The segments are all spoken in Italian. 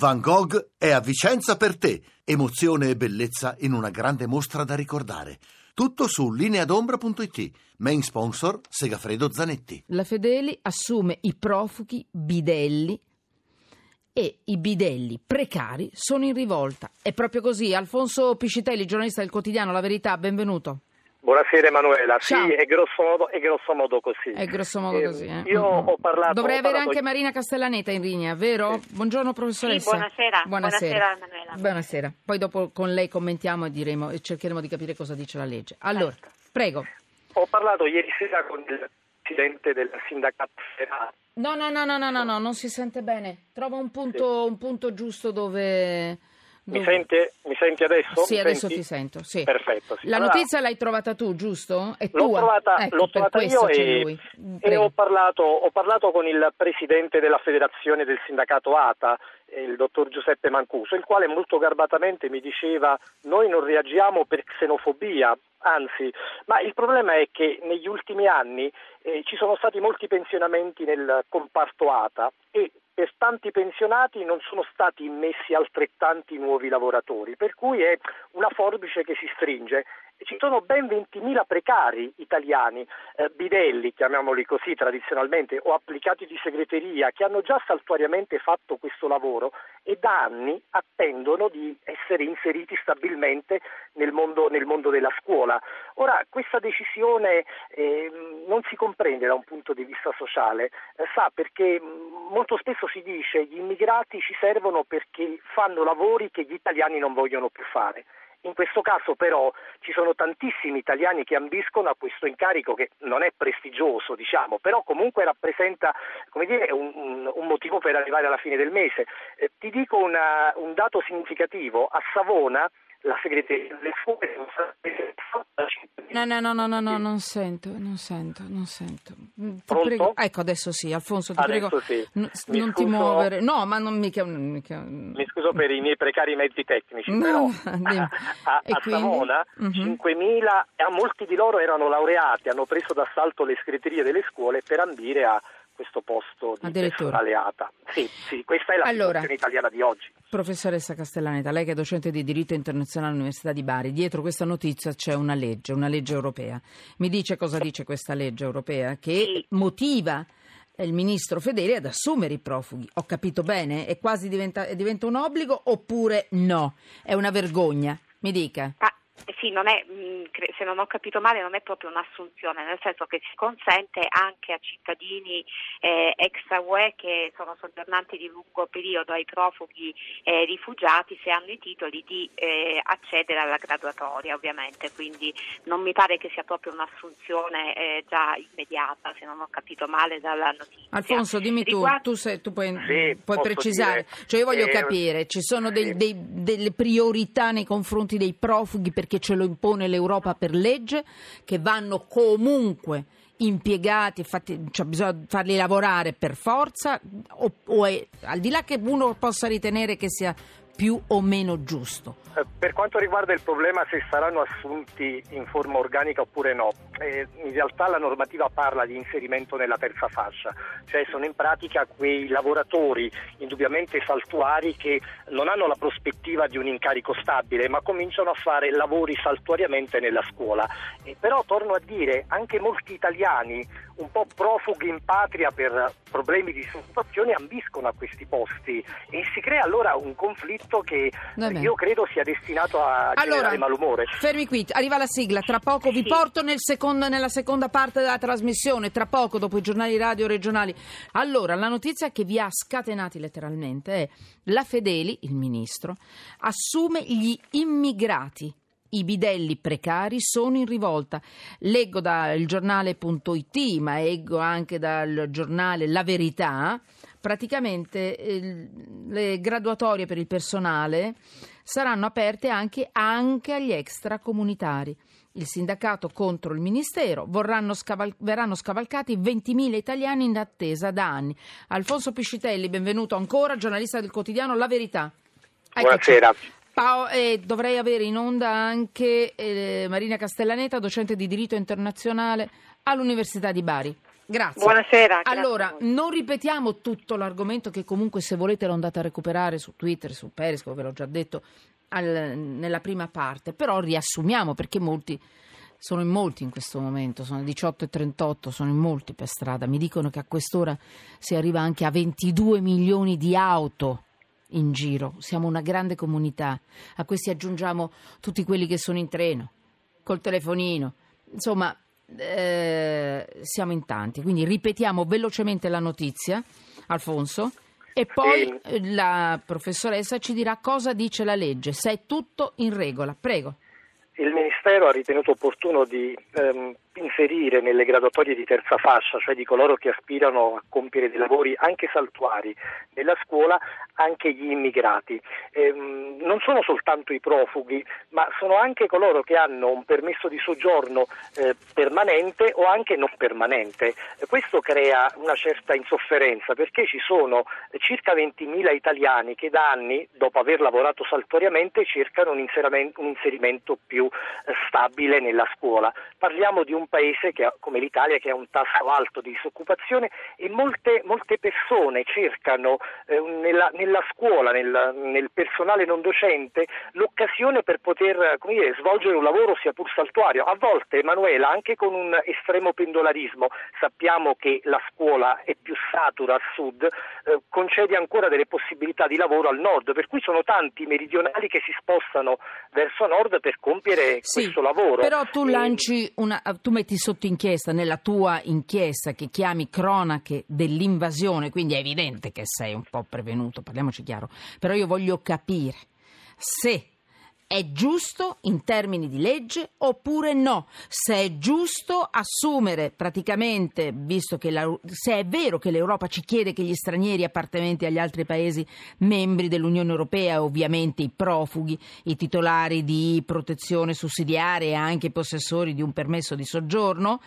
Van Gogh è a Vicenza per te. Emozione e bellezza in una grande mostra da ricordare. Tutto su lineadombra.it. Main sponsor Segafredo Zanetti. La Fedeli assume i profughi bidelli e i bidelli precari sono in rivolta. È proprio così. Alfonso Piscitelli, giornalista del quotidiano La Verità, benvenuto. Buonasera Emanuela, Ciao. sì, è grosso modo, è grosso modo così. È grosso modo Eh, così. eh. Io Mm, ho parlato... Dovrei ho avere parlato- anche Marina Castellaneta in linea, vero? Buongiorno professoressa. Sì, buonasera. Buonasera. Buonasera, Emanuela. Buonasera. Poi dopo con lei commentiamo e diremo e cercheremo di capire cosa dice la legge. Allora, Certo. prego. Ho parlato ieri sera con il presidente del sindacato federale. No, no, no, no, no, no, no, non si sente bene. Trova un punto, un punto giusto dove... Mi senti, mi senti adesso? Sì, Mi adesso senti? ti sento. Sì. Perfetto. sì. La Allora, notizia l'hai trovata tu, giusto? È L'ho tua. trovata, Ecco, l'ho trovata io e, e ho, parlato, ho parlato con il presidente della federazione del sindacato ATA, eh, il dottor Giuseppe Mancuso, il quale molto garbatamente mi diceva noi non reagiamo per xenofobia, anzi, ma il problema è che negli ultimi anni eh, ci sono stati molti pensionamenti nel comparto ATA e per tanti pensionati non sono stati immessi altrettanti nuovi lavoratori, per cui è una forbice che si stringe. Ci sono ben 20.000 precari italiani, eh, bidelli, chiamiamoli così tradizionalmente, o applicati di segreteria, che hanno già saltuariamente fatto questo lavoro e da anni attendono di essere inseriti stabilmente nel mondo, nel mondo della scuola. Ora, questa decisione eh, non si comprende da un punto di vista sociale, eh, sa perché mh, molto spesso si dice gli immigrati ci servono perché fanno lavori che gli italiani non vogliono più fare. In questo caso però ci sono tantissimi italiani che ambiscono a questo incarico che non è prestigioso, diciamo, però comunque rappresenta dire, un, un- un motivo per arrivare alla fine del mese. Eh, ti dico una- un dato significativo, a Savona la segreteria delle scuole sono state No, no, no, no, no, no, non sento, non sento, non sento. Mm, Ti Pronto? prego. Ecco, adesso sì, Alfonso, ti Adesso prego. sì. n- Mi non ti scuso- muovere. No, ma non mica... mica... Mi scuso per i miei precari mezzi tecnici, No, però a, a-? Savona Mhm. 5.000, e a molti di loro erano laureati, hanno preso d'assalto le segreterie delle scuole per ambire a questo posto di Addirittura. personale ATA. Sì, sì, questa è la Allora. situazione italiana di oggi. Professoressa Castellaneta, lei che è docente di diritto internazionale all'Università di Bari, dietro questa notizia c'è una legge, una legge europea. Mi dice cosa dice questa legge europea? Che Sì. motiva il ministro Fedeli ad assumere i profughi. Ho capito bene? È quasi diventa, diventa un obbligo oppure no? È una vergogna? Mi dica. Ah, eh sì, non è, cre- se non ho capito male, non è proprio un'assunzione, nel senso che si consente anche a cittadini eh, extra UE che sono soggiornanti di lungo periodo, ai profughi eh, rifugiati, se hanno i titoli di eh, accedere alla graduatoria, ovviamente. Quindi non mi pare che sia proprio un'assunzione eh, già immediata, se non ho capito male dalla notizia. Alfonso, dimmi tu, Riguardo- tu, sei- tu puoi, Sì, puoi precisare. dire- Cioè io voglio eh, capire, ci sono dei- dei- delle priorità nei confronti dei profughi perché ce lo impone l'Europa per legge, che vanno comunque impiegati, fatti, cioè bisogna farli lavorare per forza, o, o è, al di là che uno possa ritenere che sia più o meno giusto. Eh, Per quanto riguarda il problema se saranno assunti in forma organica oppure no, eh, in realtà la normativa parla di inserimento nella terza fascia, cioè sono in pratica quei lavoratori indubbiamente saltuari che non hanno la prospettiva di un incarico stabile ma cominciano a fare lavori saltuariamente nella scuola. Eh, però torno a dire, anche molti italiani un po' profughi in patria per problemi di situazione ambiscono a questi posti e si crea allora un conflitto che Va bene. io credo sia destinato a generare malumore. fermi qui, arriva la sigla, tra poco vi Sì. porto nel secondo- nella seconda parte della trasmissione, tra poco dopo i giornali radio regionali. Allora, la notizia che vi ha scatenati letteralmente è la Fedeli, il ministro, assume gli immigrati. I bidelli precari sono in rivolta. Leggo dal giornale.it, ma leggo anche dal giornale La Verità. Praticamente eh, le graduatorie per il personale saranno aperte anche, anche agli extracomunitari. Il sindacato contro il ministero vorranno scaval- verranno scavalcati 20.000 italiani in attesa da anni. Alfonso Piscitelli, benvenuto ancora, giornalista del quotidiano La Verità. Eccoci. Buonasera. Pao- eh, dovrei avere in onda anche eh, Marina Castellaneta, docente di diritto internazionale all'Università di Bari. Grazie. Buonasera. Allora, non ripetiamo tutto l'argomento che comunque se volete lo andate a recuperare su Twitter, su Periscope, ve l'ho già detto al- nella prima parte, però riassumiamo perché molti sono in molti in questo momento, sono le 18.38, sono in molti per strada, mi dicono che a quest'ora si arriva anche a 22 milioni di auto in giro, siamo una grande comunità, a questi aggiungiamo tutti quelli che sono in treno, col telefonino, insomma eh, siamo in tanti, quindi ripetiamo velocemente la notizia, Alfonso, e poi Sì. eh, la professoressa ci dirà cosa dice la legge, se è tutto in regola. Prego. Il Ministero ha ritenuto opportuno di ehm, inserire nelle graduatorie di terza fascia, cioè di coloro che aspirano a compiere dei lavori anche saltuari nella scuola, anche gli immigrati. Ehm, non sono soltanto i profughi, ma sono anche coloro che hanno un permesso di soggiorno eh, permanente o anche non permanente. Questo crea una certa insofferenza perché ci sono circa 20.000 italiani che da anni, dopo aver lavorato saltuariamente, cercano un inserimento più eh, stabile nella scuola. Parliamo di un paese che ha- come l'Italia che ha un tasso alto di disoccupazione e molte, molte persone cercano eh, nella, nella scuola, nel, nel personale non docente, l'occasione per poter come dire, svolgere un lavoro sia pur saltuario. A volte, Emanuela, anche con un estremo pendolarismo, sappiamo che la scuola è più satura al sud, eh, concede ancora delle possibilità di lavoro al nord, per cui sono tanti meridionali che si spostano verso nord per compiere Sì, questo lavoro. Però tu lanci una, tu metti sotto inchiesta nella tua inchiesta che chiami cronache dell'invasione, quindi è evidente che sei un po' prevenuto, parliamoci chiaro. Però io voglio capire se è giusto in termini di legge oppure no, se è giusto assumere praticamente, visto che la- se è vero che l'Europa ci chiede che gli stranieri appartenenti agli altri paesi membri dell'Unione Europea, ovviamente i profughi, i titolari di protezione sussidiaria e anche i possessori di un permesso di soggiorno,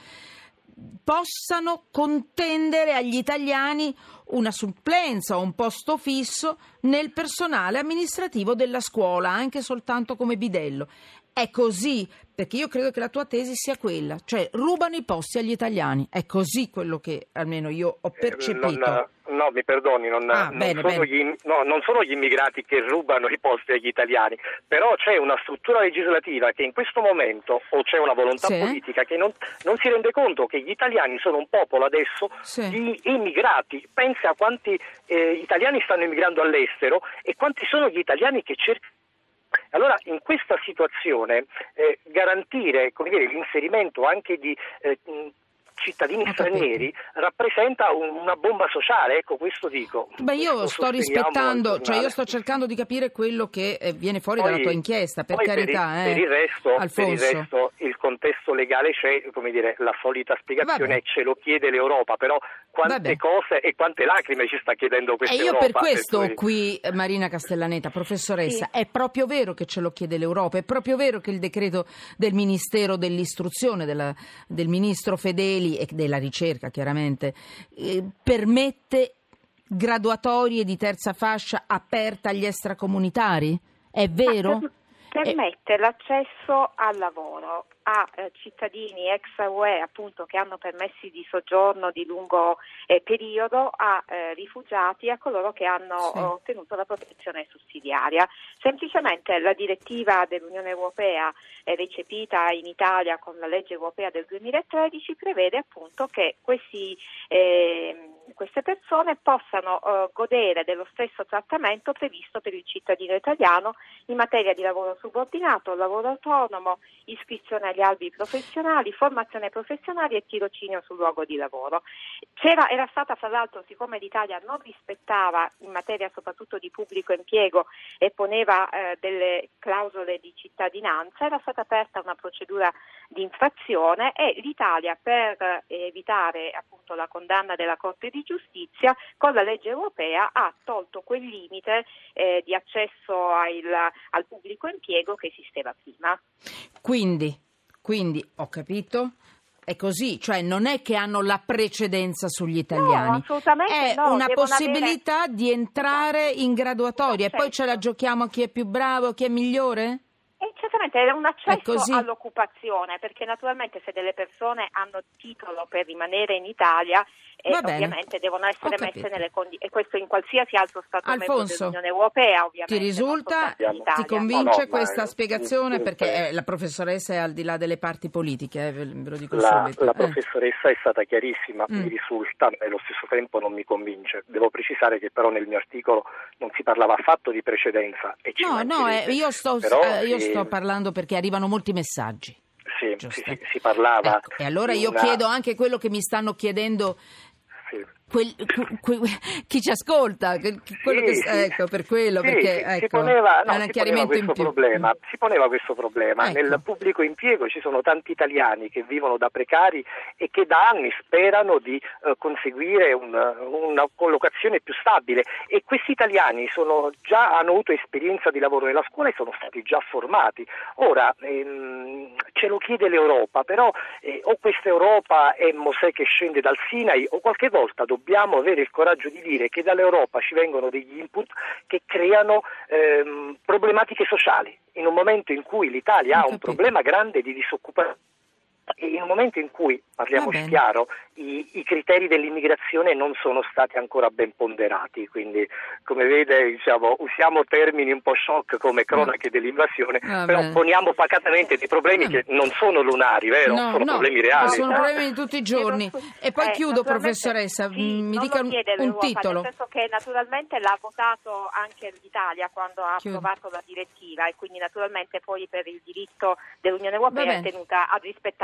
possano contendere agli italiani una supplenza o un posto fisso nel personale amministrativo della scuola, anche soltanto come bidello. È così, perché io credo che la tua tesi sia quella, cioè rubano i posti agli italiani. È così quello che almeno io ho percepito. Eh, Non- no, mi perdoni, non, Ah, non bene, sono. Gli, no, non sono gli immigrati che rubano i posti agli italiani, però c'è una struttura legislativa che in questo momento, o c'è una volontà Sì. politica che non, non si rende conto che gli italiani sono un popolo adesso Sì. di immigrati. Pensa a quanti eh, italiani stanno immigrando all'estero e quanti sono gli italiani che cercano allora, in questa situazione, eh, garantire come dire, l'inserimento anche di eh, cittadini stranieri rappresenta un- una bomba sociale, ecco questo dico. Beh, io Lo sto rispettando, cioè io sto cercando di capire quello che eh, viene fuori Poi- dalla tua inchiesta, per carità, per, il, eh. per il resto, per il Alfonso. resto il contesto legale c'è, come dire, la solita spiegazione Vabbè. è ce lo chiede l'Europa, però quante Vabbè. cose e quante lacrime ci sta chiedendo E questa io Europa. per questo cui- qui, Marina Castellaneta, professoressa, Sì. è proprio vero che ce lo chiede l'Europa, è proprio vero che il decreto del Ministero dell'Istruzione, della- del Ministro Fedeli e della ricerca chiaramente, eh, permette graduatorie di terza fascia aperte agli extracomunitari? È vero? Permette l'accesso al lavoro a eh, cittadini ex UE appunto che hanno permessi di soggiorno di lungo eh, periodo, a eh, rifugiati e a coloro che hanno Sì. ottenuto la protezione sussidiaria. Semplicemente la direttiva dell'Unione Europea eh, recepita in Italia con la legge europea del 2013 prevede appunto che questi, eh, queste persone possano eh, godere dello stesso trattamento previsto per il cittadino italiano in materia di lavoro subordinato, lavoro autonomo, iscrizione agli albi professionali, formazione professionale e tirocinio sul luogo di lavoro. C'era, era stata fra l'altro, siccome l'Italia non rispettava in materia soprattutto di pubblico impiego e poneva eh, delle clausole di cittadinanza, era stata aperta una procedura di infrazione e l'Italia per eh, evitare appunto la condanna della Corte di Giustizia con la legge europea ha tolto quel limite eh, di accesso al, al pubblico impiego che esisteva prima. Quindi, quindi ho capito. È così, cioè non è che hanno la precedenza sugli italiani, assolutamente è no, una possibilità di entrare in graduatoria e poi ce la giochiamo a chi è più bravo, chi è migliore? E certamente è un accesso all'occupazione, perché naturalmente se delle persone hanno titolo per rimanere in Italia, eh, ovviamente devono essere messe nelle condizioni, e questo in qualsiasi altro Stato Alfonso, membro dell'Unione Europea, ovviamente. Ti risulta, ti convince no, no, questa spiegazione? Perché eh, la professoressa è al di là delle parti politiche, eh, ve lo dico la, subito. La eh. professoressa è stata chiarissima, mm. mi risulta, e allo stesso tempo non mi convince. Devo precisare che però nel mio articolo non si parlava affatto di precedenza. no, no, eh, io, sto, però, io sto parlando perché arrivano molti messaggi. Sì, sì, si parlava. Ecco, e allora io una... chiedo anche quello che mi stanno chiedendo Quel, que, chi ci ascolta, quello sì, che, sì, ecco, per quello, sì, perché ecco, si poneva, no, si poneva questo problema, si poneva questo problema. Ecco. Nel pubblico impiego ci sono tanti italiani che vivono da precari e che da anni sperano di uh, conseguire un, una collocazione più stabile e questi italiani già, hanno avuto esperienza di lavoro nella scuola e sono stati già formati. Ora ehm, ce lo chiede l'Europa, però eh, o questa Europa è Mosè che scende dal Sinai o qualche volta dobbiamo dobbiamo avere il coraggio di dire che dall'Europa ci vengono degli input che creano ehm, problematiche sociali. In un momento in cui l'Italia ha un problema grande di disoccupazione in un momento in cui, parliamoci chiaro, i, i, criteri dell'immigrazione non sono stati ancora ben ponderati, quindi come vede diciamo, usiamo termini un po' shock come cronache dell'invasione, ah, però poniamo pacatamente dei problemi che non sono lunari, vero? No, sono no, problemi reali. Sono problemi di tutti i giorni. E poi eh, chiudo, professoressa, sì, mi dica un, un titolo. Nel senso che naturalmente l'ha votato anche l'Italia quando ha chiudo. approvato la direttiva e quindi naturalmente poi per il diritto dell'Unione Europea è tenuta a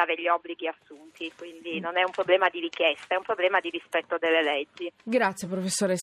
rispettare gli obblighi assunti, quindi non è un problema di richiesta, è un problema di rispetto delle leggi. Grazie professoressa.